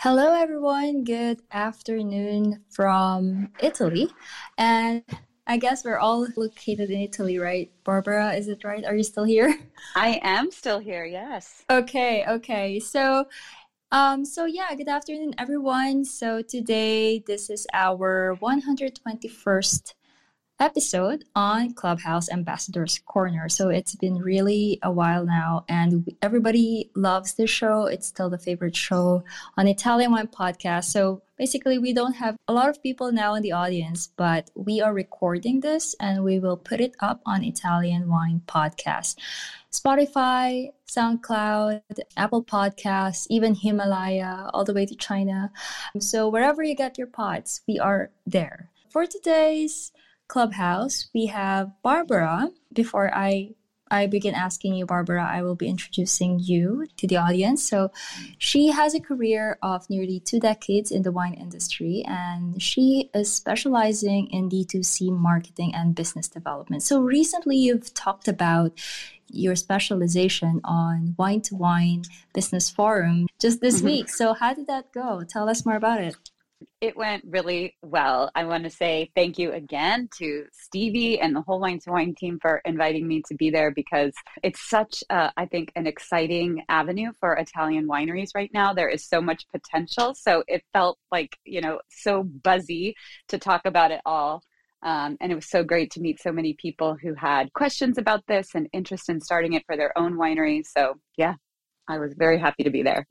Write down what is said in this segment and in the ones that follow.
Hello, everyone. Good afternoon from Italy. And I guess we're all located in Italy, right? Barbara, is it right? Are you still here? I am still here, yes. Okay, okay. So, um, so yeah, good afternoon, everyone. So today, this is our 121st episode on Clubhouse Ambassadors Corner. So it's been really a while now, and everybody loves the show. It's still the favorite show on Italian Wine Podcast. So basically, we don't have a lot of people now in the audience, but we are recording this and we will put it up on Italian Wine Podcast. Spotify, SoundCloud, Apple Podcasts, even Himalaya, all the way to China. So wherever you get your pods, we are there. For today's Clubhouse, we have Barbara. Before I I begin asking you, Barbara, I will be introducing you to the audience. So, she has a career of nearly two decades in the wine industry, and she is specializing in D2C marketing and business development. So, recently you've talked about your specialization on wine to wine business forum just this mm-hmm. week. So, how did that go? Tell us more about it. It went really well. I want to say thank you again to Stevie and the whole Wine to Wine team for inviting me to be there because it's such, I think, an exciting avenue for Italian wineries right now. There is so much potential. So it felt like, you know, so buzzy to talk about it all. Um, and it was so great to meet so many people who had questions about this and interest in starting it for their own wineries. So, yeah, I was very happy to be there.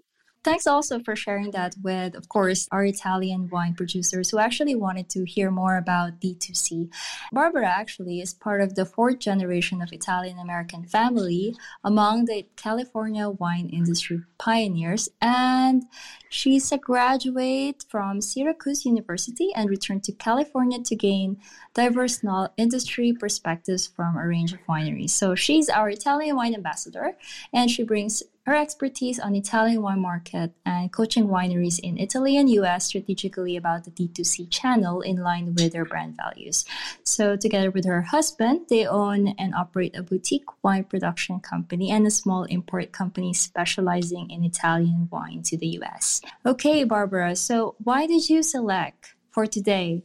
Thanks also for sharing that with, of course, our Italian wine producers who actually wanted to hear more about D2C. Barbara actually is part of the fourth generation of Italian American family among the California wine industry pioneers, and she's a graduate from Syracuse University and returned to California to gain diverse industry perspectives from a range of wineries. So she's our Italian wine ambassador, and she brings her expertise on Italian wine market and coaching wineries in Italy and US strategically about the D2C channel in line with their brand values. So together with her husband, they own and operate a boutique wine production company and a small import company specializing in Italian wine to the US. Okay, Barbara, so why did you select for today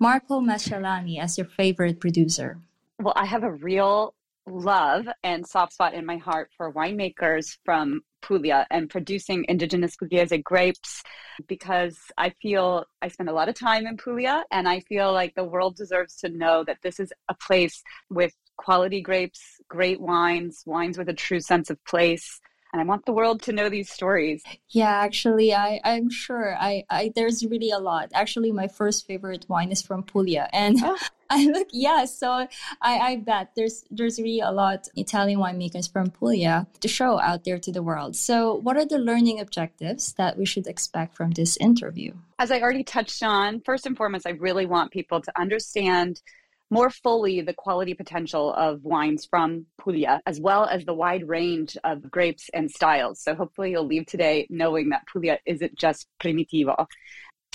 Marco Mascellani as your favorite producer? Well, I have a real love and soft spot in my heart for winemakers from Puglia and producing indigenous Pugliese grapes because I feel I spend a lot of time in Puglia and I feel like the world deserves to know that this is a place with quality grapes, great wines, wines with a true sense of place and I want the world to know these stories. Yeah, actually, I I'm sure I, I there's really a lot. Actually, my first favorite wine is from Puglia, and oh. I look yeah. So I I bet there's there's really a lot Italian winemakers from Puglia to show out there to the world. So, what are the learning objectives that we should expect from this interview? As I already touched on, first and foremost, I really want people to understand more fully the quality potential of wines from Puglia, as well as the wide range of grapes and styles. So hopefully you'll leave today knowing that Puglia isn't just Primitivo.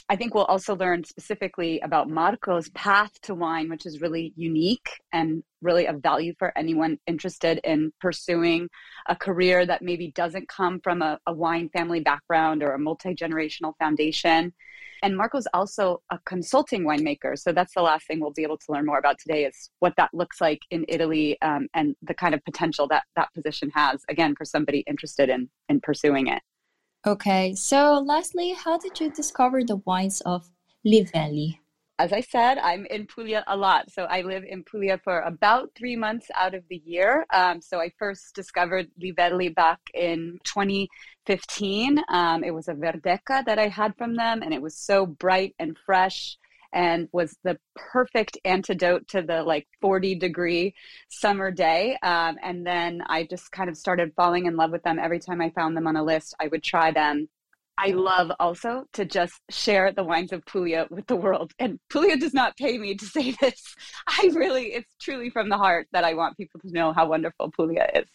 I think we'll also learn specifically about Marco's path to wine, which is really unique and really of value for anyone interested in pursuing a career that maybe doesn't come from a, a wine family background or a multi generational foundation. And Marco's also a consulting winemaker. So that's the last thing we'll be able to learn more about today is what that looks like in Italy um, and the kind of potential that that position has, again, for somebody interested in, in pursuing it. Okay. So, lastly, how did you discover the wines of Livelli? as I said, I'm in Puglia a lot. So I live in Puglia for about three months out of the year. Um, so I first discovered Livelli back in 2015. Um, it was a Verdeca that I had from them, and it was so bright and fresh and was the perfect antidote to the like 40 degree summer day. Um, and then I just kind of started falling in love with them every time I found them on a list. I would try them I love also to just share the wines of Puglia with the world. And Puglia does not pay me to say this. I really, it's truly from the heart that I want people to know how wonderful Puglia is.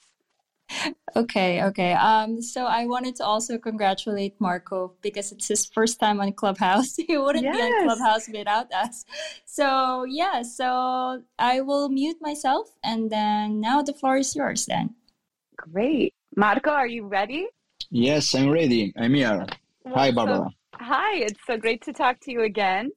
Okay, okay. Um, so I wanted to also congratulate Marco because it's his first time on Clubhouse. he wouldn't yes. be on Clubhouse without us. So yeah, so I will mute myself and then now the floor is yours then. Great. Marco, are you ready? Yes, I'm ready. I'm here. Well, hi, Barbara. So, hi, it's so great to talk to you again.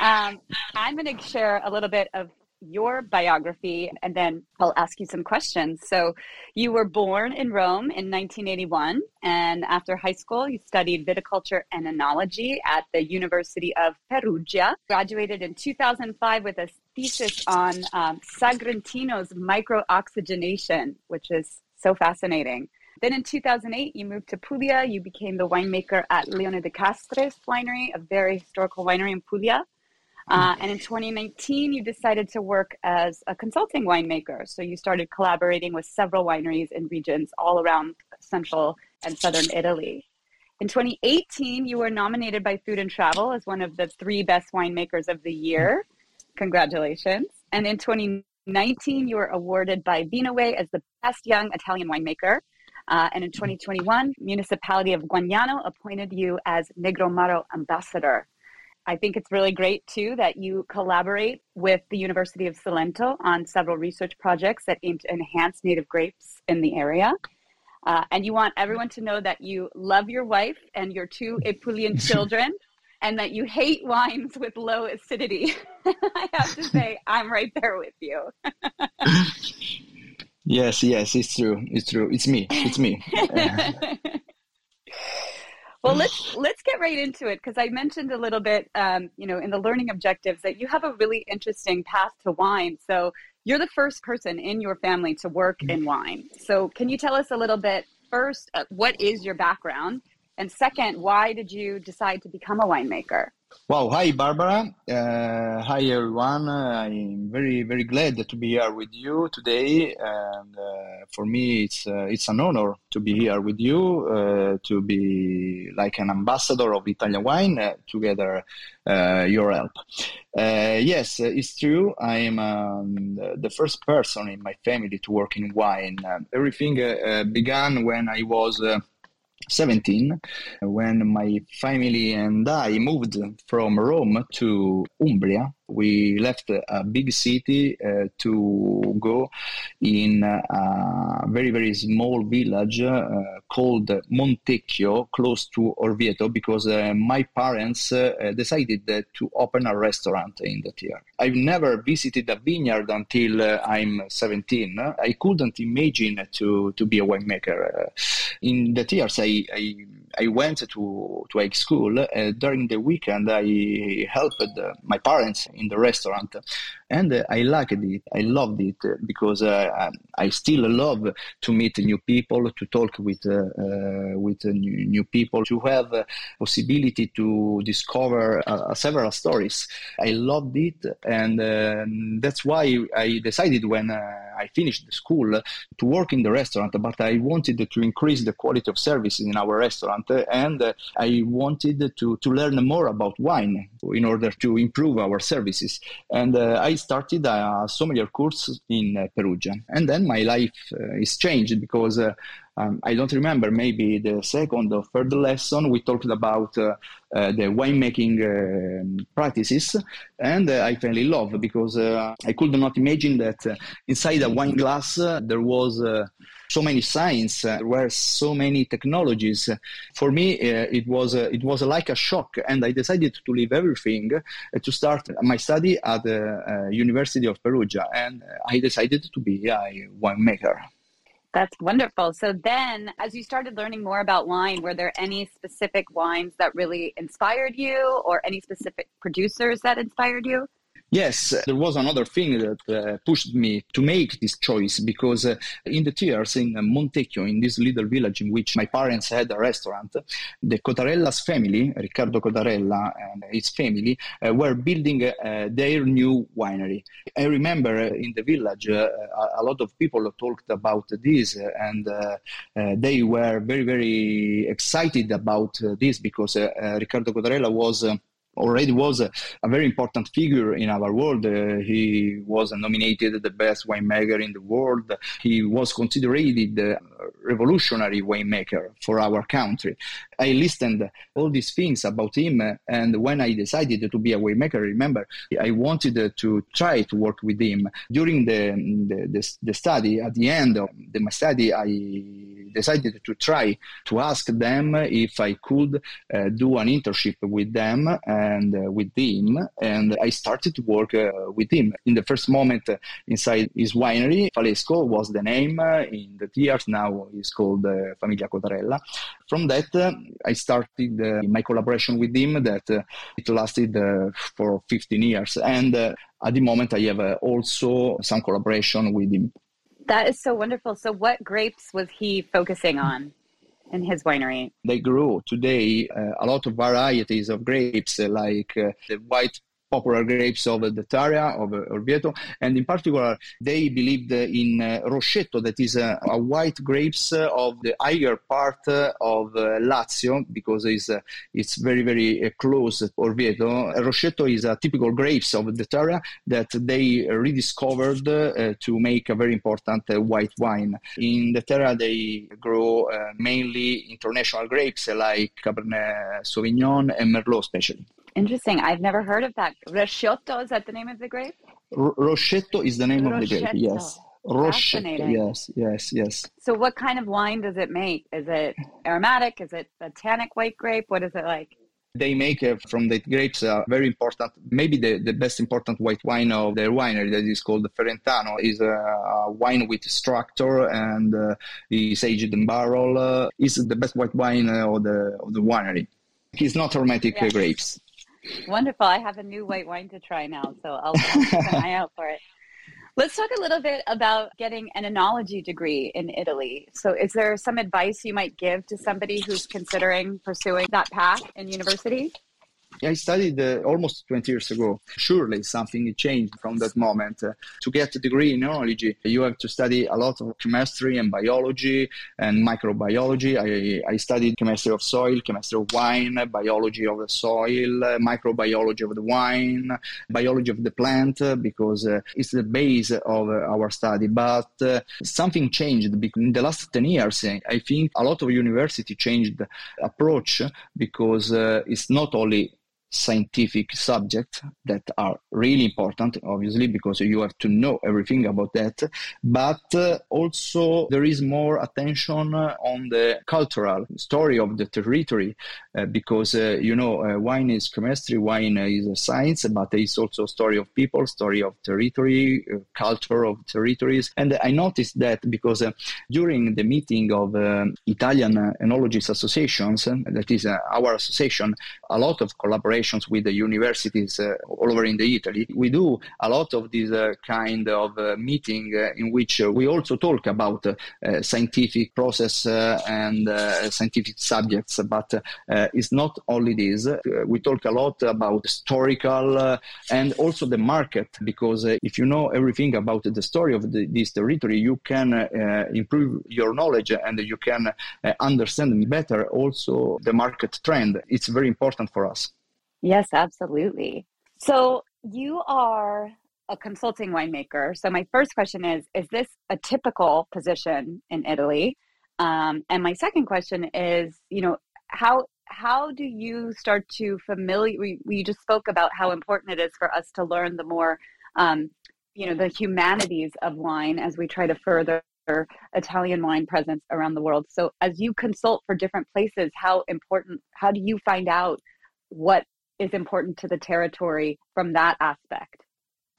Um, I'm going to share a little bit of your biography and then I'll ask you some questions. So, you were born in Rome in 1981, and after high school, you studied viticulture and enology at the University of Perugia. Graduated in 2005 with a thesis on um, Sagrantino's microoxygenation, which is so fascinating. Then in 2008, you moved to Puglia. You became the winemaker at Leone de Castris Winery, a very historical winery in Puglia. Uh, and in 2019, you decided to work as a consulting winemaker. So you started collaborating with several wineries in regions all around central and southern Italy. In 2018, you were nominated by Food and Travel as one of the three best winemakers of the year. Congratulations. And in 2019, you were awarded by Vinoway as the best young Italian winemaker. Uh, and in 2021, municipality of Guagnano appointed you as Negroamaro ambassador. I think it's really great too that you collaborate with the University of Salento on several research projects that aim to enhance native grapes in the area. Uh, and you want everyone to know that you love your wife and your two Apulian children, and that you hate wines with low acidity. I have to say, I'm right there with you. Yes, yes, it's true. It's true. It's me. It's me. Well, let's let's get right into it because I mentioned a little bit, um, you know, in the learning objectives that you have a really interesting path to wine. So you're the first person in your family to work in wine. So can you tell us a little bit first? Uh, what is your background, and second, why did you decide to become a winemaker? Wow. Hi, Barbara. Uh, hi, everyone. Uh, I'm very, very glad to be here with you today. And uh, for me, it's uh, it's an honor to be here with you, uh, to be like an ambassador of Italian wine, uh, together your help. yes, it's true. I am um, the first person in my family to work in wine. everything began when I was 17 when my family and I moved from Rome to Umbria we left a big city uh, to go in a very very small village uh, called Montecchio, close to Orvieto, because uh, my parents uh, decided to open a restaurant in that year. I've never visited a vineyard until uh, I'm 17. I couldn't imagine to to be a winemaker. Uh, in that years, I, I I went to to high school. During the weekend, I helped my parents in the restaurant, and I liked it. I loved it because uh, I still love to meet new people, to talk with uh, uh, with new, new, people, to have possibility to discover several stories. I loved it, and um, that's why I decided when I finished the school to work in the restaurant. But I wanted to increase the quality of services in our restaurant and uh, I wanted to, to learn more about wine in order to improve our services. And uh, I started a sommelier course in uh, Perugia. And then my life is changed because um, I don't remember, maybe the second or third lesson, we talked about uh, uh, the winemaking uh, practices, and uh, I fell in love because uh, I could not imagine that uh, inside a wine glass there was so many science, there were so many technologies. For me, it was it was like a shock, and I decided to leave everything to start my study at the University of Perugia, and I decided to be a winemaker. That's wonderful. So then, as you started learning more about wine, were there any specific wines that really inspired you or any specific producers that inspired you? Yes, there was another thing that uh, pushed me to make this choice because uh, in the tears in Montecchio, in this little village in which my parents had a restaurant, the Cotarella's family, Riccardo Cotarella and his family, uh, were building uh, their new winery. I remember uh, in the village, uh, a lot of people talked about this and they were very, very excited about this because Riccardo Cotarella was already was a, a, very important figure in our world. Uh, he was nominated the best winemaker in the world. He was considered the revolutionary winemaker for our country. I listened all these things about him, and when I decided to be a winemaker, remember, I wanted to try to work with him. During the, the, the, the study, at the end of the, my study, I decided to try to ask them if I could uh, do an internship with them and uh, with him. And I started to work uh, with him. In the first moment uh, inside his winery, Falesco was the name. Uh, in the years now is called Famiglia Cotarella. From that, I started my collaboration with him that it lasted for 15 years. And at the moment, I have also some collaboration with him. That is so wonderful. So, what grapes was he focusing on? in his winery? They grow today uh, a lot of varieties of grapes, uh, like uh, the white popular grapes of the Tara, of Orvieto, and in particular, they believed in uh, Roscetto, that is a, a white grapes of the higher part of Lazio, because it's, it's very, very close to Orvieto. Roscetto is a typical grapes of the Tara that they rediscovered uh, to make a very important uh, white wine. In the Terra, they grow uh, mainly international grapes like Cabernet Sauvignon and Merlot, especially. Interesting. I've never heard of that. Roscetto, is that the name of the grape? R- is the name of the grape, yes. Roscetto, yes, yes, yes. So, what kind of wine does it make? Is it aromatic? Is it a tannic white grape? What is it like? They make uh, from the grapes a very important, maybe the, the best important white wine of their winery that is called the Ferentano. is a, a wine with structure and uh, is aged in barrel. Uh, is the best white wine of the of the winery. It's not aromatic yes. grapes. Wonderful. I have a new white wine to try now, so I'll keep an eye out for it. Let's talk a little bit about getting an enology degree in Italy. So, is there some advice you might give to somebody who's considering pursuing that path in university? I studied uh, almost 20 years ago. Surely something changed from that moment. Uh, to get a degree in enology, you have to study a lot of chemistry and biology and microbiology. I, I studied chemistry of soil, chemistry of wine, biology of the soil, uh, microbiology of the wine, biology of the plant, uh, because uh, it's the base of uh, our study. But something changed in the last 10 years. I think a lot of university changed approach because it's not only scientific subjects that are really important, obviously, because you have to know everything about that. But uh, also, there is more attention on the cultural story of the territory, uh, because uh, you know, uh, wine is chemistry, wine is a science, but it's also story of people, story of territory, uh, culture of territories. And I noticed that because uh, during the meeting of Italian Enologists Associations, that is our association, a lot of collaboration with the universities uh, all over in the Italy. We do a lot of this uh, kind of uh, meeting uh, in which uh, we also talk about uh, scientific process and scientific subjects, but it's not only this. we talk a lot about historical and also the market, because if you know everything about the story of the, this territory, you can improve your knowledge and you can understand better also the market trend. It's very important for us. Yes, absolutely. So you are a consulting winemaker. So my first question is: Is this a typical position in Italy? Um, and my second question is, you know, how how do you start to familiar? We, we just spoke about how important it is for us to learn the more, um, you know, the humanities of wine as we try to further Italian wine presence around the world. So, as you consult for different places, how important? How do you find out what is important to the territory from that aspect?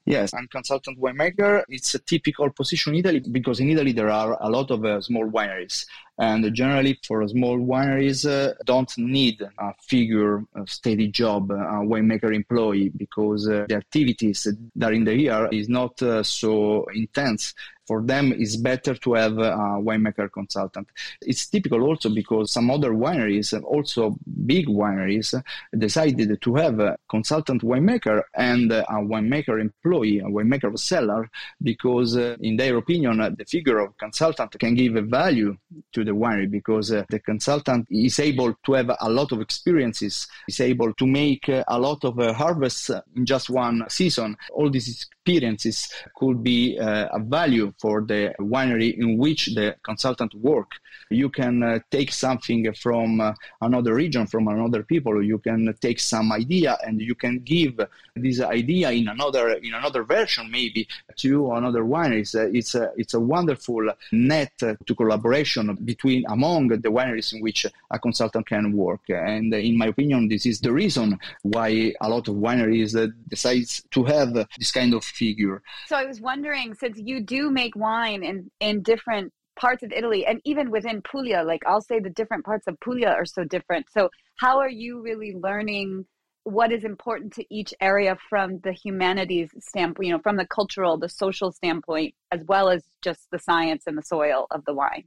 Yes, I'm consultant winemaker. It's a typical position in Italy because in Italy there are a lot of uh, small wineries, and generally for small wineries uh, don't need a figure, a steady job, a winemaker employee because uh, the activities during the year is not uh, so intense for them it's better to have a winemaker consultant. It's typical also because some other wineries, also big wineries, decided to have a consultant winemaker and a winemaker employee, a winemaker seller, because uh, in their opinion, the figure of consultant can give a value to the winery because uh, the consultant is able to have a lot of experiences, is able to make a lot of uh, harvests in just one season. All these experiences could be uh, a value for the winery in which the consultant work. You can uh, take something from uh, another region, from another people. You can take some idea and you can give this idea in another in another version, maybe to another wineries. Uh, it's a it's a wonderful net to collaboration between among the wineries in which a consultant can work. And in my opinion, this is the reason why a lot of wineries uh, decides to have this kind of figure. So I was wondering, since you do make wine in in different parts of Italy and even within Puglia, like I'll say the different parts of Puglia are so different. So how are you really learning what is important to each area from the humanities standpoint, you know, from the cultural, the social standpoint, as well as just the science and the soil of the wine?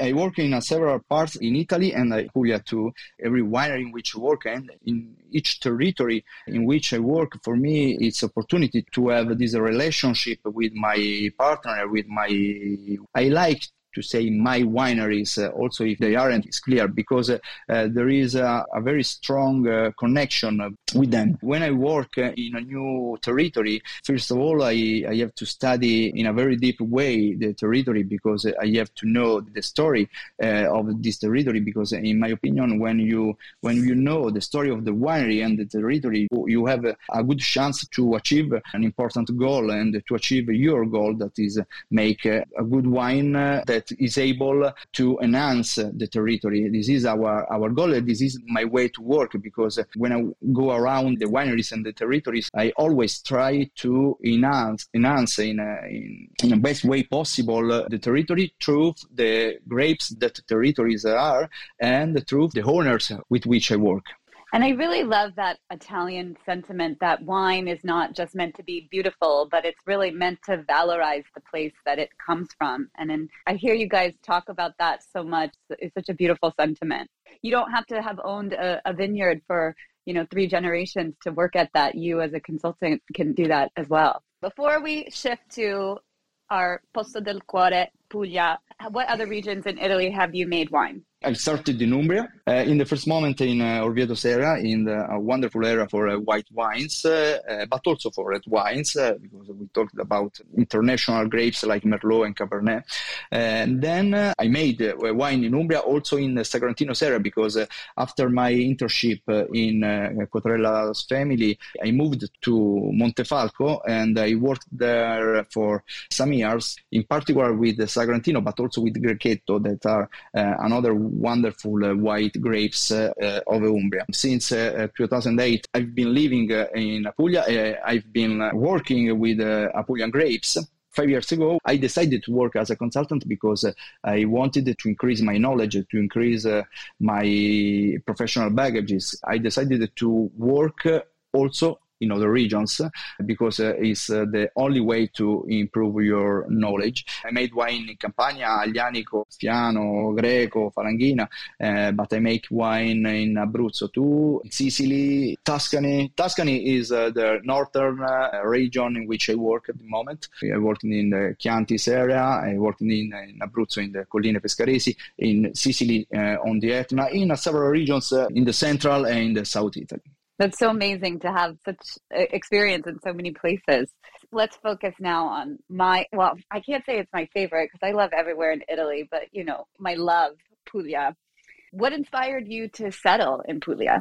I work in uh, several parts in Italy and I Puglia too. Every winery in which I work and in each territory in which I work, for me, it's opportunity to have this relationship with my partner, with my. I like to say my wineries, uh, also if they aren't, it's clear because uh, uh, there is a, a very strong uh, connection uh, with them. When I work uh, in a new territory, first of all, I, I have to study in a very deep way the territory because I have to know the story of this territory. Because, in my opinion, when you when you know the story of the winery and the territory, you have a, a good chance to achieve an important goal and to achieve your goal that is make a good wine that that is able to enhance the territory. This is our, our goal. This is my way to work because when I go around the wineries and the territories, I always try to enhance, enhance in, a, in, in the best way possible the territory through the grapes that territories are and through the owners with which I work. And I really love that Italian sentiment that wine is not just meant to be beautiful, but it's really meant to valorize the place that it comes from. And then I hear you guys talk about that so much. It's such a beautiful sentiment. You don't have to have owned a, a vineyard for, you know, three generations to work at that. You as a consultant can do that as well. Before we shift to our Posto del Cuore, Puglia, what other regions in Italy have you made wine? I started in Umbria. Uh, in the first moment in uh, Orvieto Serra, in the, a wonderful area for uh, white wines, uh, uh, but also for red wines, uh, because we talked about international grapes like Merlot and Cabernet. And then I made wine in Umbria, also in the Sagrantino Serra, because after my internship in uh, Cotarella's family, I moved to Montefalco and I worked there for some years, in particular with Sagrantino, but also with Grechetto, that are another wonderful uh, white grapes uh, uh, of Umbria. Since 2008, I've been living in Apulia. I've been working with Apulian grapes five years ago, I decided to work as a consultant because uh, I wanted to increase my knowledge, to increase uh, my professional baggages. I decided to work also in other regions because uh, it's uh, the only way to improve your knowledge. I made wine in Campania, Aglianico, Fiano, Greco, Falanghina, uh, but I make wine in Abruzzo too, Sicily, Tuscany. Tuscany is the northern region in which I work at the moment. I worked in the Chiantis area, I worked in, in Abruzzo in the Colline Pescaresi, in Sicily on the Etna, in several regions in the central and in the south Italy. That's so amazing to have such experience in so many places. Let's focus now on my, well, I can't say it's my favorite because I love everywhere in Italy, but you know, my love, Puglia. What inspired you to settle in Puglia?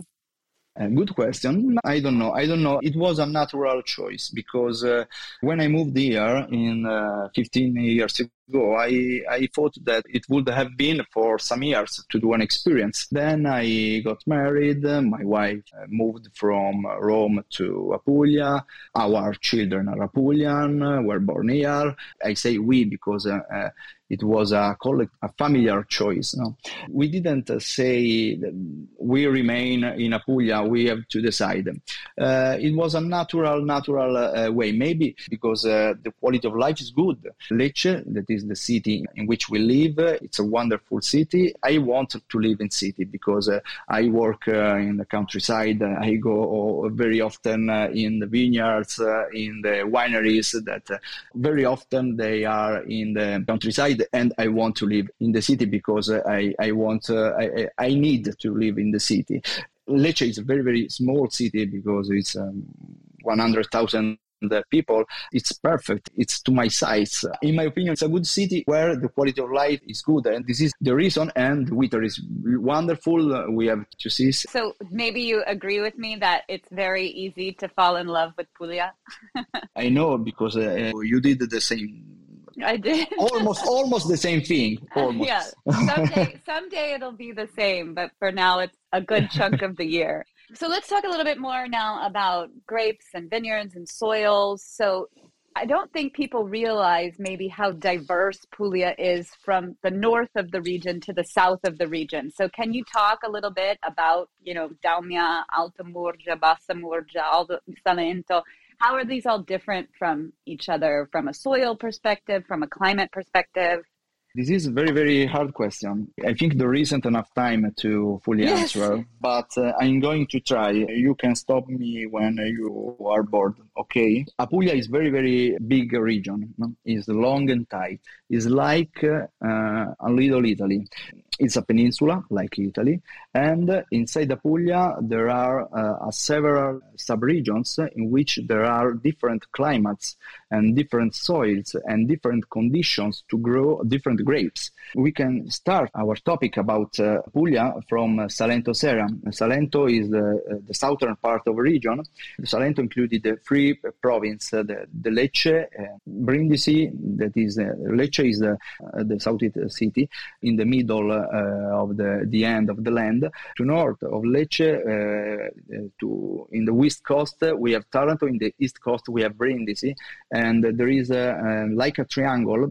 Uh, good question. I don't know. I don't know. It was a natural choice because uh, when I moved here in uh, 15 years ago, I, I thought that it would have been for some years to do an experience. Then I got married. My wife uh, moved from Rome to Apulia. Our children are Apulian, were born here. I say we because uh, uh, it was a, collect, a familiar choice. No? We didn't uh, say we remain in Apulia, we have to decide. Uh, it was a natural, natural uh, way, maybe because uh, the quality of life is good. Lecce, that is the city in which we live, it's a wonderful city. I want to live in city because uh, I work uh, in the countryside. I go very often in the vineyards, in the wineries that very often they are in the countryside and I want to live in the city because I, I want, uh, I, I need to live in the city. Lecce is a very, very small city because it's um, 100,000 the people, it's perfect. It's to my size. In my opinion, it's a good city where the quality of life is good. And this is the reason. And the weather is wonderful. We have to see. So maybe you agree with me that it's very easy to fall in love with Puglia? I know because uh, you did the same I did. almost almost the same thing. Almost. Yeah. Someday someday it'll be the same, but for now it's a good chunk of the year. So let's talk a little bit more now about grapes and vineyards and soils. So I don't think people realize maybe how diverse Puglia is from the north of the region to the south of the region. So can you talk a little bit about, you know, Daunia, Alta Murgia, Bassa Murgia, the Salento, how are these all different from each other from a soil perspective, from a climate perspective? This is a very, very hard question. I think there isn't enough time to fully yes. answer, but uh, I'm going to try. You can stop me when you are bored, okay? Apulia is very, very big region. It's long and tight. It's like uh, a little Italy. It's a peninsula, like Italy, and inside Apulia there are uh, several subregions in which there are different climates and different soils and different conditions to grow different grapes. We can start our topic about uh, Apulia from uh, Salento Serra. Salento is the, uh, the southern part of the region. Salento included the three provinces, the, the Lecce, uh, Brindisi, that is Lecce is the, the southeast city in the middle uh, of the, the end of the land. To north of Lecce, uh, to in the west coast, we have Taranto. In the east coast, we have Brindisi, and there is a, like a triangle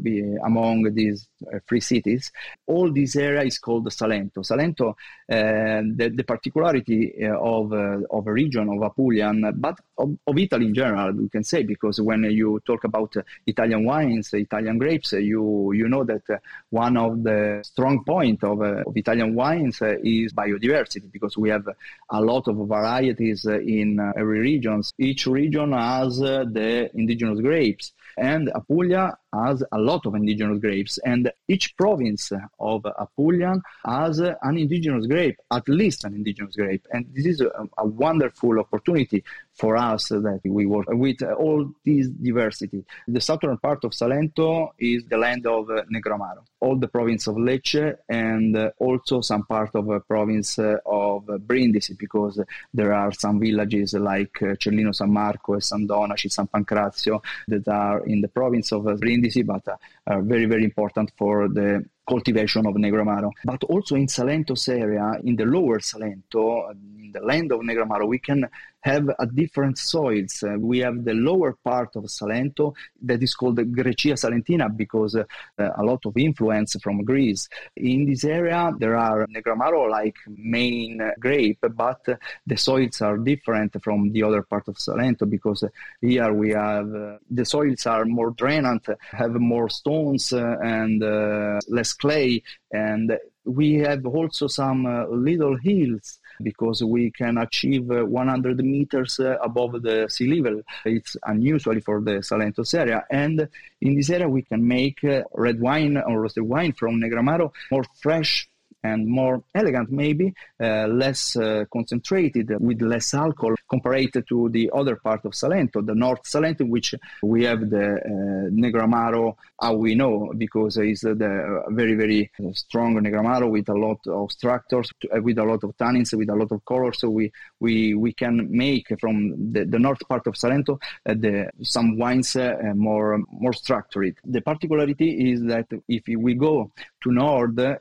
among these uh, three cities. All this area is called Salento. Salento, uh, the, the particularity uh, of uh, of a region of Apulian, but of, of, Italy in general, we can say, because when you talk about Italian wines, Italian grapes, you you know that one of the strong point of, uh, of Italian wines uh, is biodiversity because we have a lot of varieties uh, in every region. Each region has the indigenous grapes and Apulia has a lot of indigenous grapes, and each province of Apulia has an indigenous grape, at least an indigenous grape. And this is a, a wonderful opportunity for us that we work with all this diversity. The southern part of Salento is the land of Negramaro, all the province of Lecce, and also some part of the province of Uh, brindisi, because there are some villages like uh, Cellino San Marco San Donaci, San Pancrazio that are in the province of uh, Brindisi, but are very, very important for the cultivation of Negramaro. But also in Salento's area, in the lower Salento, in the land of Negramaro, we can have a different soils. Uh, we have the lower part of Salento that is called Grecia Salentina because uh, a lot of influence from Greece. In this area, there are Negramaro like main grape, but the soils are different from the other part of Salento because here we have uh, the soils are more drainant, have more stones uh, and uh, less clay, and we have also some uh, little hills because we can achieve uh, 100 meters uh, above the sea level. It's unusual for the Salentos area. And in this area, we can make uh, red wine or rosato wine from Negramaro more fresh and more elegant, maybe uh, less uh, concentrated, with less alcohol compared to the other part of Salento, the North Salento, which we have the uh, Negro how we know, because it's the very, very strong Negramaro with a lot of structures, with a lot of tannins, with a lot of colors. So we, we, we can make from the, the north part of Salento uh, the, some wines uh, more, more structured. The particularity is that if we go to north, uh,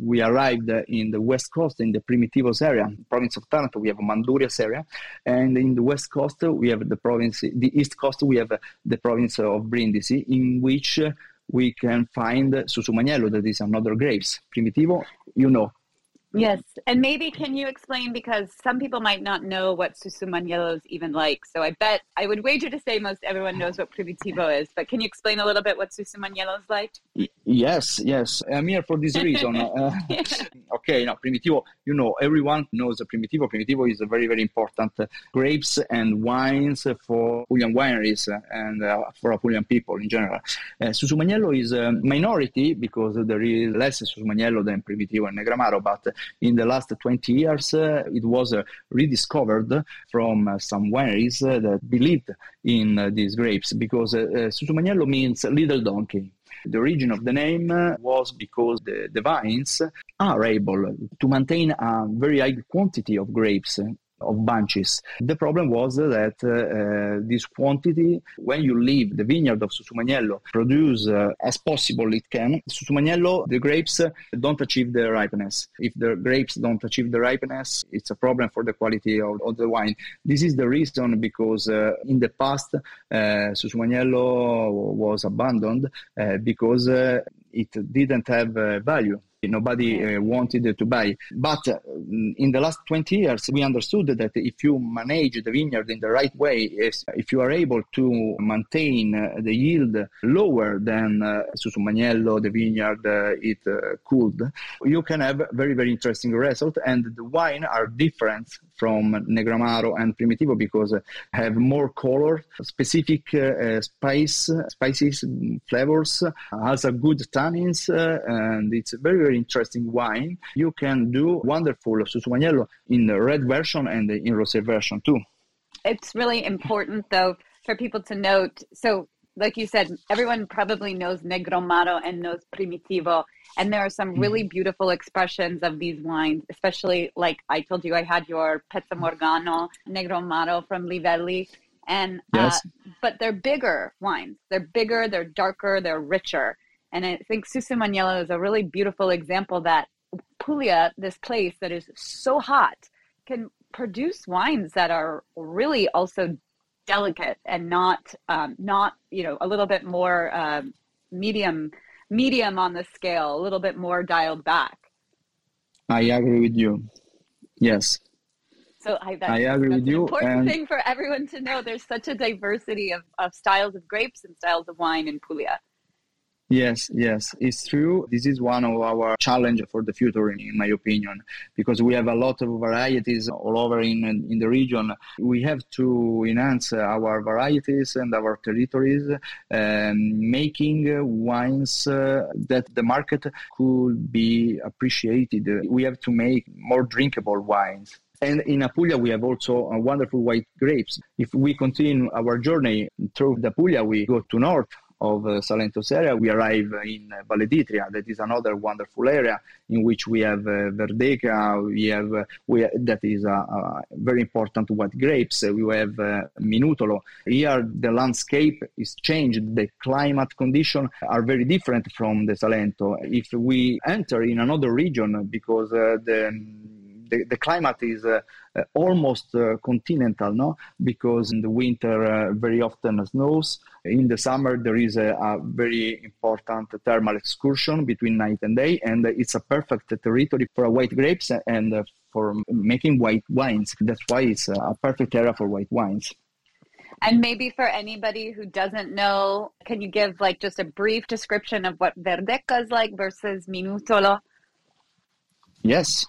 we arrived in the west coast, in the Primitivos area, province of Taranto, we have Mandurias area, and in the west coast we have the province, the east coast we have the province of Brindisi, in which we can find Susumaniello, that is another grapes. Primitivo, you know, Yes, and maybe can you explain because some people might not know what Susumaniello is even like. So I bet I would wager to say most everyone knows what Primitivo is, but can you explain a little bit what Susumaniello is like? Yes, yes, I'm here for this reason. uh, okay, now Primitivo, you know, everyone knows Primitivo. Primitivo is a very, very important uh, grapes and wines for Apulian wineries and uh, for Apulian people in general. Uh, Susumaniello is a minority because there is less Susumaniello than Primitivo and Negro Amaro, but in the last 20 years, uh, it was uh, rediscovered from uh, some wineries that believed in these grapes because uh, Susumaniello means little donkey. The origin of the name was because the, the vines are able to maintain a very high quantity of grapes of bunches. The problem was that uh, this quantity, when you leave the vineyard of Susumaniello, produce uh, as possible it can. Susumaniello, the grapes don't achieve the ripeness. If the grapes don't achieve the ripeness, it's a problem for the quality of, of the wine. This is the reason because uh, in the past, uh, Susumaniello was abandoned uh, because uh, it didn't have value nobody uh, wanted to buy. But uh, in the last 20 years, we understood that if you manage the vineyard in the right way, if you are able to maintain uh, the yield lower than uh, Susumaniello, the vineyard uh, it uh, could, you can have very, very interesting result. And the wine are different from Negramaro and Primitivo because have more color, specific uh, spice, spices, flavors, has a good tannins, uh, and it's a very very interesting wine. You can do wonderful Susumaniello in the red version and in rosé version too. It's really important though for people to note. So, like you said, everyone probably knows Negro Amaro and knows Primitivo. And there are some mm-hmm. really beautiful expressions of these wines, especially like I told you, I had your Pezza Morgano Negro Amaro from Livelli. And, uh, yes. uh, but they're bigger wines. They're bigger, they're darker, they're richer. And I think Susumaniello is a really beautiful example that Puglia, this place that is so hot, can produce wines that are really also delicate and not um, not you know a little bit more um, medium medium on the scale, a little bit more dialed back. I agree with you. Yes. So I, I agree with you. Important and... thing for everyone to know. There's such a diversity of, of styles of grapes and styles of wine in Puglia. Yes, yes, it's true. This is one of our challenge for the future, in my opinion, because we have a lot of varieties all over in in the region. We have to enhance our varieties and our territories, um, making wines uh, that the market could be appreciated. We have to make more drinkable wines. And in Apulia, we have also wonderful white grapes. If we continue our journey through the Apulia, we go to north of uh, Salento's area, we arrive in uh, Valle d'Itria. That is another wonderful area in which we have uh, Verdeca. We have uh, we that is a, a, very important white grapes. we have uh, Minutolo. Here, the landscape is changed. The climate conditions are very different from the Salento. If we enter in another region, because uh, the the, the climate is uh, uh, almost uh, continental, no? Because in the winter very often it snows. In the summer there is a, a, very important thermal excursion between night and day, and it's a perfect territory for white grapes and for making white wines. That's why it's a perfect area for white wines. And maybe for anybody who doesn't know, can you give like just a brief description of what Verdeca is like versus Minutolo? Yes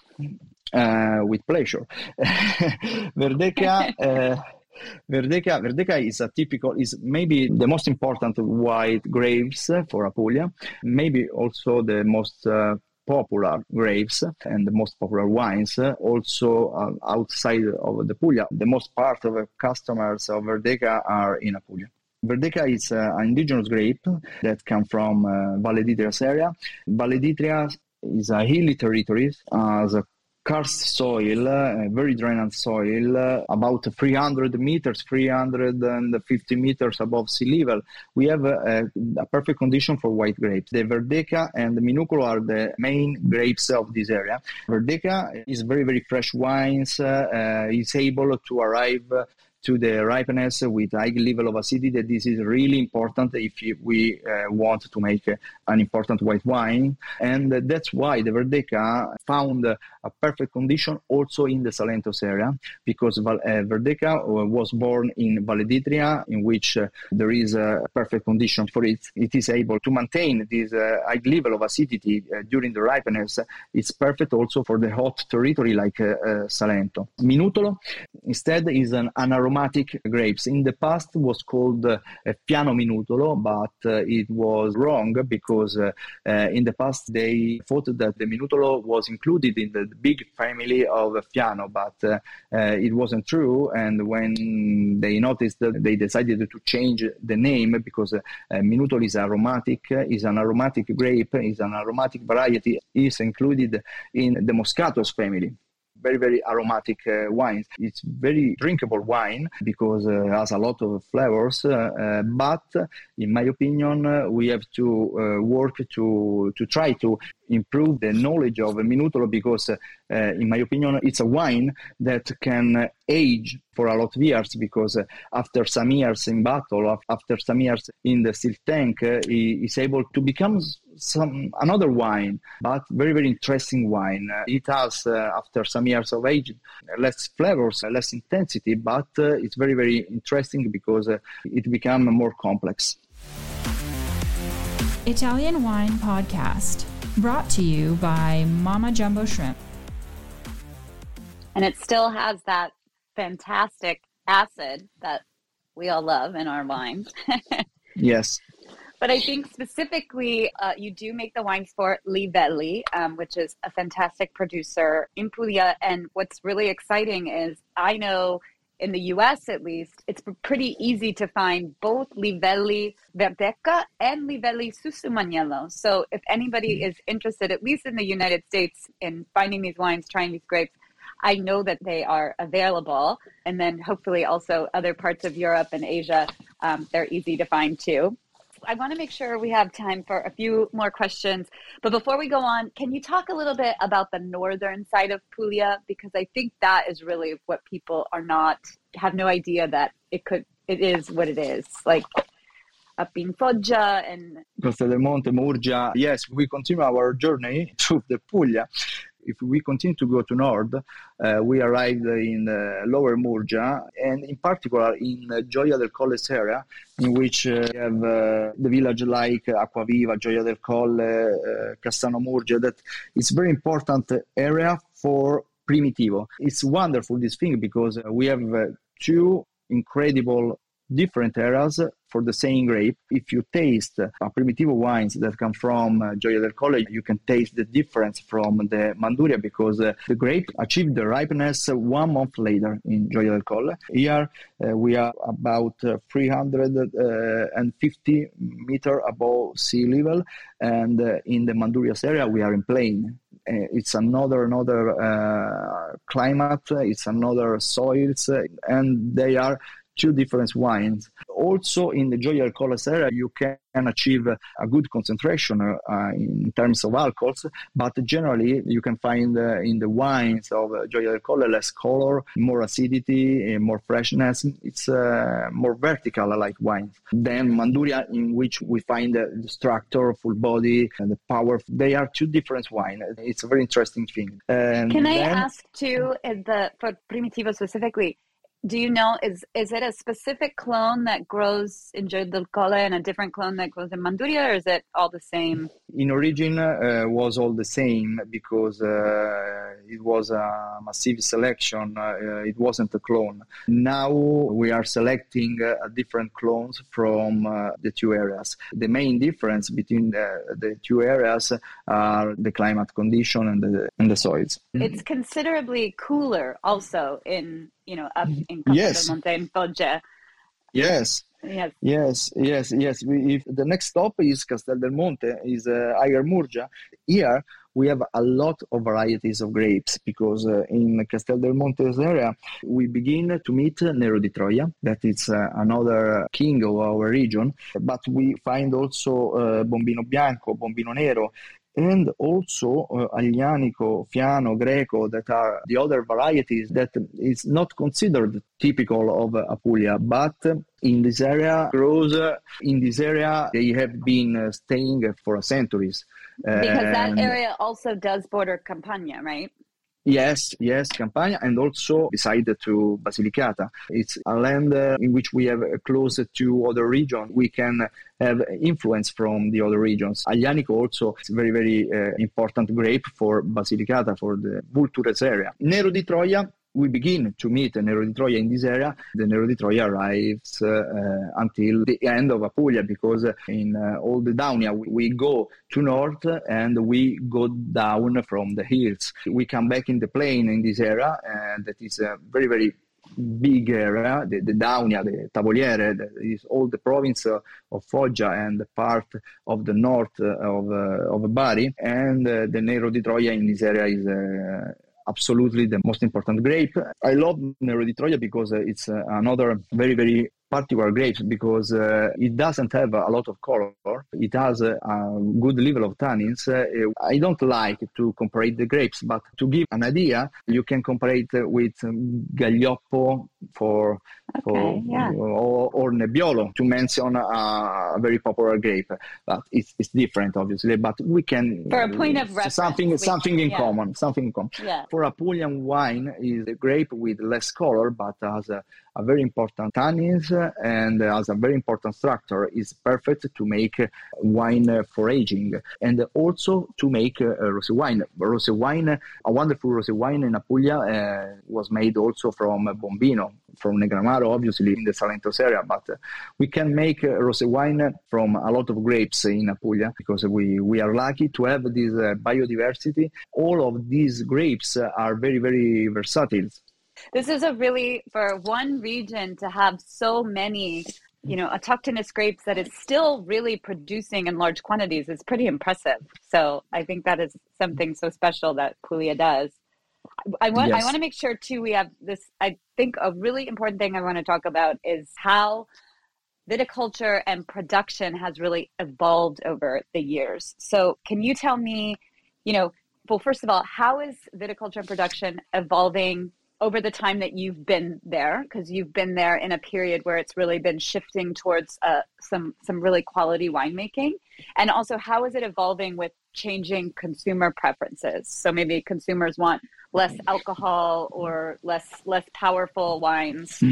uh, with pleasure. Verdeca. Uh, Verdeca, Verdeca is a typical, is maybe the most important white grapes for Apulia, maybe also the most uh, popular grapes and the most popular wines. Also, uh, outside of the Puglia, the most part of the customers of Verdeca are in Apulia. Verdeca is uh, an indigenous grape that comes from uh, Valle d'Itria's area. Valle d'Itria is a hilly territory, has a karst soil, uh, very drainant soil, uh, about 300 meters, 350 meters above sea level. We have a, a, perfect condition for white grapes. The Verdeca and the Minutolo are the main grapes of this area. Verdeca is very, very fresh wines. Uh, uh is able to arrive to the ripeness with high level of acidity. That this is really important if we uh, want to make an important white wine, and that's why the Verdeca found a perfect condition also in the Salentos area because uh, Verdeca uh, was born in Valle d'Itria, in which uh, there is a perfect condition for it. It is able to maintain this high level of acidity during the ripeness. It's perfect also for the hot territory like Salento. Minutolo instead is an anaerobic aromatic grapes. In the past was called uh, Fiano Minutolo, but uh, it was wrong because uh, uh, in the past they thought that the Minutolo was included in the big family of Fiano, but uh, it wasn't true. And when they noticed that they decided to change the name because Minutolo is aromatic, is an aromatic grape, is an aromatic variety, is included in the Moscatos family very very aromatic uh, wines. It's very drinkable wine because uh, has a lot of flavors. Uh, uh but in my opinion, uh, we have to uh, work to to try to improve the knowledge of Minutolo because, uh, in my opinion, it's a wine that can age for a lot of years because uh, after some years in battle, after some years in the still tank, uh, able to become some another wine, but very very interesting wine. Uh, it has uh, after some years of age less flavors, less intensity, but uh, it's very very interesting because it becomes more complex. Italian Wine Podcast brought to you by Mama Jumbo Shrimp. And it still has that fantastic acid that we all love in our wine. yes. But I think specifically, uh, you do make the wines for Li Veli, um, which is a fantastic producer in Puglia. And what's really exciting is I know in the US at least, it's pretty easy to find both Li Veli Verdeca and Livelli Susumaniello. So if anybody mm-hmm. is interested, at least in the United States, in finding these wines, trying these grapes, I know that they are available. And then hopefully also other parts of Europe and Asia, um, they're easy to find too. I want to make sure we have time for a few more questions. But before we go on, can you talk a little bit about the northern side of Puglia? Because I think that is really what people are not, have no idea that it could, it is what it is. Like up in Foggia and Castel del Monte, Murgia. Yes, we continue our journey through the Puglia if we continue to go to north, uh, we arrived in uh, Lower Murgia, and in particular in uh, Gioia del Colle's area, in which uh, we have uh, the village like Acquaviva, Gioia del Colle, uh, Cassano Murgia, that it's very important area for Primitivo. It's wonderful, this thing, because we have two incredible different areas for the same grape. If you taste a Primitivo wines that come from uh, Gioia del Colle, you can taste the difference from the Manduria because uh, the grape achieved the ripeness one month later in Gioia del Colle. Here uh, we are about uh, 350 uh, meter above sea level, and uh, in the Mandurias area we are in plain. it's another another climate. It's another soils, and they are two different wines. Also, in the del Colle area, you can achieve a good concentration uh, in terms of alcohols, but generally you can find uh, in the wines of Gioia del less color, more acidity, more freshness. It's uh, more vertical like wines than Manduria, in which we find the structure, full body, and the power. They are two different wines. It's a very interesting thing. And can I then, ask too, the for Primitivo specifically? Do you know is is it a specific clone that grows in del and a different clone that grows in Manduria, or is it all the same? in origin uh, was all the same because uh, it was a massive selection. Uh, it wasn't a clone. Now we are selecting uh, different clones from uh, the two areas. The main difference between the, the two areas are the climate condition and the, and the soils. It's considerably cooler also in, you know, up in Castel Yes. Monte and Foggia. Yes, Yes. Yes, yes, yes. We, if the next stop is Castel del Monte, is uh, Ager Murgia. Here we have a lot of varieties of grapes because uh, in Castel del Monte's area we begin to meet Nero di Troia, that is uh, another king of our region. But we find also uh, Bombino Bianco, Bombino Nero, and also uh, Aglianico, Fiano, Greco, that are the other varieties that is not considered typical of uh, Apulia, but in this area grows uh, in this area they have been uh, staying for centuries. Because that area also does border Campania, right? Yes, yes, Campania, and also beside to Basilicata. It's a land uh, in which we have uh, close to other regions. We can have influence from the other regions. Aglianico also is very, very uh, important grape for Basilicata, for the Vulture's area. Nero di Troia, we begin to meet Nero di Troia in this area. The Nero di Troia arrives uh, until the end of Apulia because in uh, all the Daunia we, we go to north and we go down from the hills. We come back in the plain in this area, and that is a very, very big area, the, the Daunia, the Tavoliere, is all the province of Foggia and the part of the north of, uh, of Bari. And uh, the Nero di Troia in this area is uh, absolutely the most important grape. I love Nero di Troia because uh, it's uh, another very, very particular grapes because uh, it doesn't have a lot of color. It has a, a good level of tannins. Uh, I don't like to compare the grapes, but to give an idea, you can compare it with Gaglioppo for, for yeah. or, or Nebbiolo to mention a, a very popular grape. But it's, it's different, obviously. But we can For a point of reference, something something in yeah. common. Something in common. Yeah. For Apulian wine is a grape with less color, but has a, a very important tannins and has a very important structure. is perfect to make wine for aging and also to make uh, rosé wine. Rosé wine, a wonderful rosé wine in Apulia uh, was made also from Bombino, from Negroamaro, obviously in the Salento's area, but we can make rosé wine from a lot of grapes in Apulia because we, we are lucky to have this uh, biodiversity. All of these grapes are very, very versatile. This is a really for one region to have so many, you know, autochthonous grapes that is still really producing in large quantities is pretty impressive. So I think that is something so special that Puglia does. I want I want to make sure too we have this I think a really important thing I want to talk about is how viticulture and production has really evolved over the years. So can you tell me, you know, well first of all, how is viticulture and production evolving over the time that you've been there because you've been there in a period where it's really been shifting towards uh, some some really quality winemaking. And also how is it evolving with changing consumer preferences? So maybe consumers want less alcohol or less less powerful wines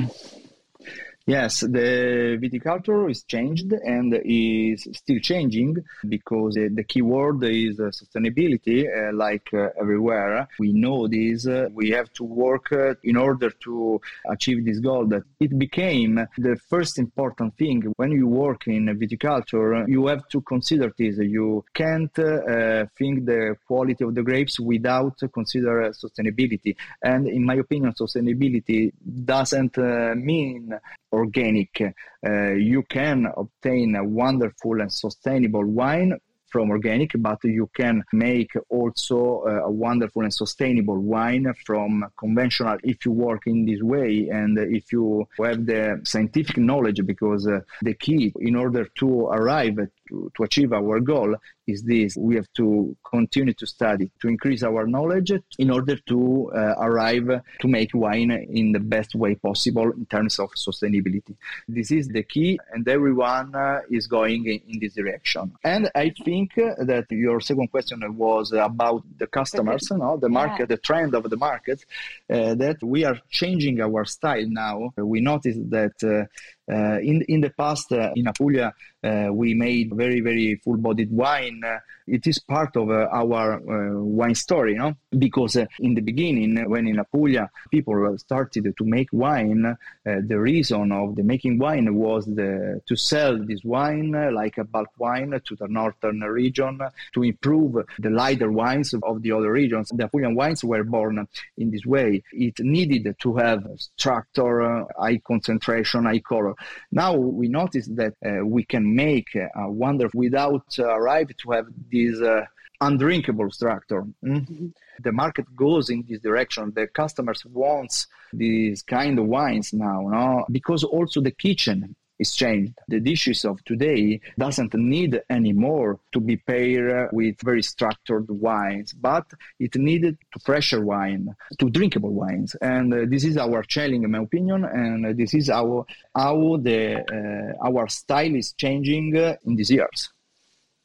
Yes, the viticulture is changed and is still changing because the, key word is uh, sustainability, uh, like uh, everywhere. We know this. Uh, we have to work uh, in order to achieve this goal. That it became the first important thing when you work in viticulture. You have to consider this. You can't uh, think the quality of the grapes without consider sustainability. And in my opinion, sustainability doesn't uh, mean organic. Uh, you can obtain a wonderful and sustainable wine from organic, but you can make also uh, a wonderful and sustainable wine from conventional if you work in this way and if you have the scientific knowledge, because uh, the key in order to arrive to, to achieve our goal is this. We have to continue to study to increase our knowledge in order to uh, arrive to make wine in the best way possible in terms of sustainability. This is the key and everyone uh, is going in, in, this direction. And i think that your second question was about the customers no? the market yeah. the trend of the market uh, that we are changing our style now. We notice that Uh, in in the past, uh, in Apulia, uh, we made very very full bodied wine. Uh, it is part of uh, our uh, wine story, know, because uh, in the beginning, when in Apulia people started to make wine, uh, the reason of the making wine was the, to sell this wine uh, like a bulk wine to the northern region to improve the lighter wines of the other regions. The Apulian wines were born in this way. It needed to have structure, high concentration, high color. Now we notice that we can make a wonder without arrive to have this uh, undrinkable structure. Mm? Mm-hmm. The market goes in this direction. The customers wants these kind of wines now, no? because also the kitchen is changed. The dishes of today doesn't need anymore to be paired with very structured wines, but it needed to fresher wine, to drinkable wines. And uh, this is our challenge, in my opinion, and uh, this is our how the uh, our style is changing uh, in these years.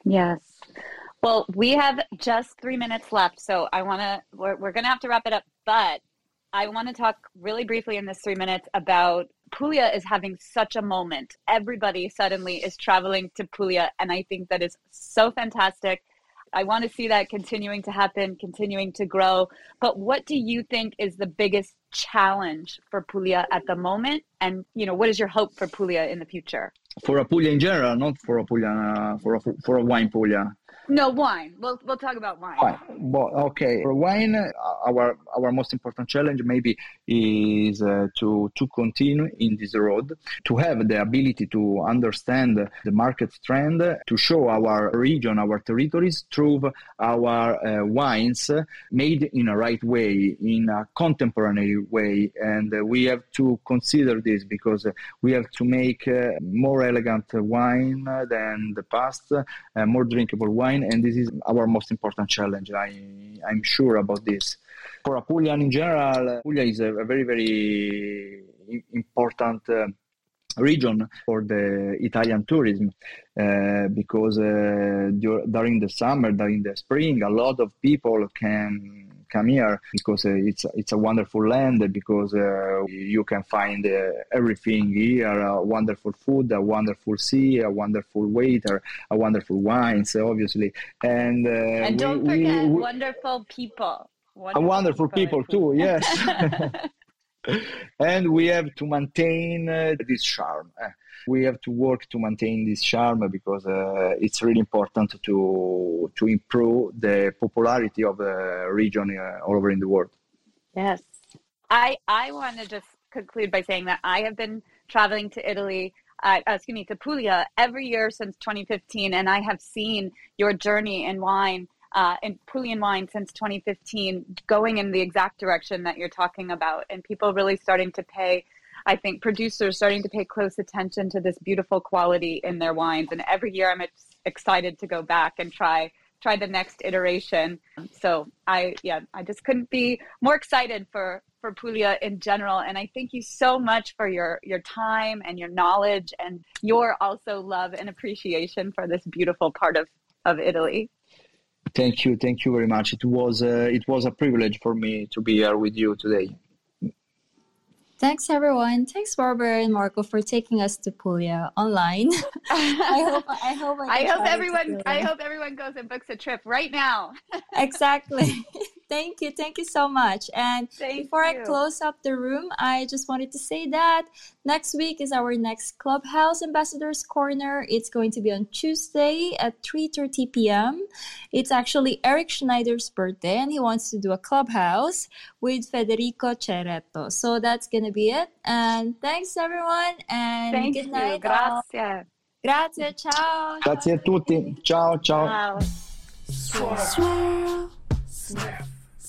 Yes. Well, we have just three minutes left, so I want to. We're, we're going to have to wrap it up, but I want to talk really briefly in this three minutes about Puglia is having such a moment. Everybody suddenly is traveling to Puglia, and I think that is so fantastic. I want to see that continuing to happen, continuing to grow. But what do you think is the biggest challenge for Puglia at the moment? And you know, what is your hope for Puglia in the future? For Puglia in general, not for Puglia, for a, for a wine Puglia. No wine. We'll we'll talk about wine. wine. Well, okay. For wine, our our most important challenge maybe is uh, to to continue in this road, to have the ability to understand the market trend, to show our region, our territories through our uh, wines made in a right way, in a contemporary way, and uh, we have to consider this because we have to make uh, more elegant wine than the past, uh, more drinkable wine and this is our most important challenge. I, I'm sure about this. For Apulian in general, Apulia is a, a very, very important uh, region for the Italian tourism uh, because uh, during the summer, during the spring, a lot of people can come here because uh, it's it's a wonderful land because uh, you can find uh, everything here a wonderful food a wonderful sea a wonderful waiter a wonderful wines obviously and uh, and don't we, forget we, wonderful people. Wonderful, wonderful people, people too yes and we have to maintain uh, this charm uh, we have to work to maintain this charm because uh, it's really important to to improve the popularity of the region uh, all over in the world. Yes, I I want to just conclude by saying that I have been traveling to Italy. Uh, excuse me, to Puglia every year since 2015, and I have seen your journey in wine uh, in Puglian wine since 2015 going in the exact direction that you're talking about, and people really starting to pay I think producers starting to pay close attention to this beautiful quality in their wines. And every year I'm excited to go back and try try the next iteration. So I yeah, I just couldn't be more excited for for Puglia in general. And I thank you so much for your your time and your knowledge and your also love and appreciation for this beautiful part of of Italy. Thank you, thank you very much. It was uh, it was a privilege for me to be here with you today. Thanks, everyone. Thanks, Barbara and Marco, for taking us to Puglia online. I hope. I hope. I, I hope everyone. I hope everyone goes and books a trip right now. exactly. Thank you. Thank you so much. And Thank before you. I close up the room, I just wanted to say that next week is our next Clubhouse Ambassadors Corner. It's going to be on Tuesday at 3:30 p.m. It's actually Eric Schneider's birthday and he wants to do a clubhouse with Federico Ceretto. So that's going to be it. And thanks everyone and Thank good night. You. Grazie. Grazie, ciao. Grazie a tutti. Ciao, ciao. ciao. Swirl, sniff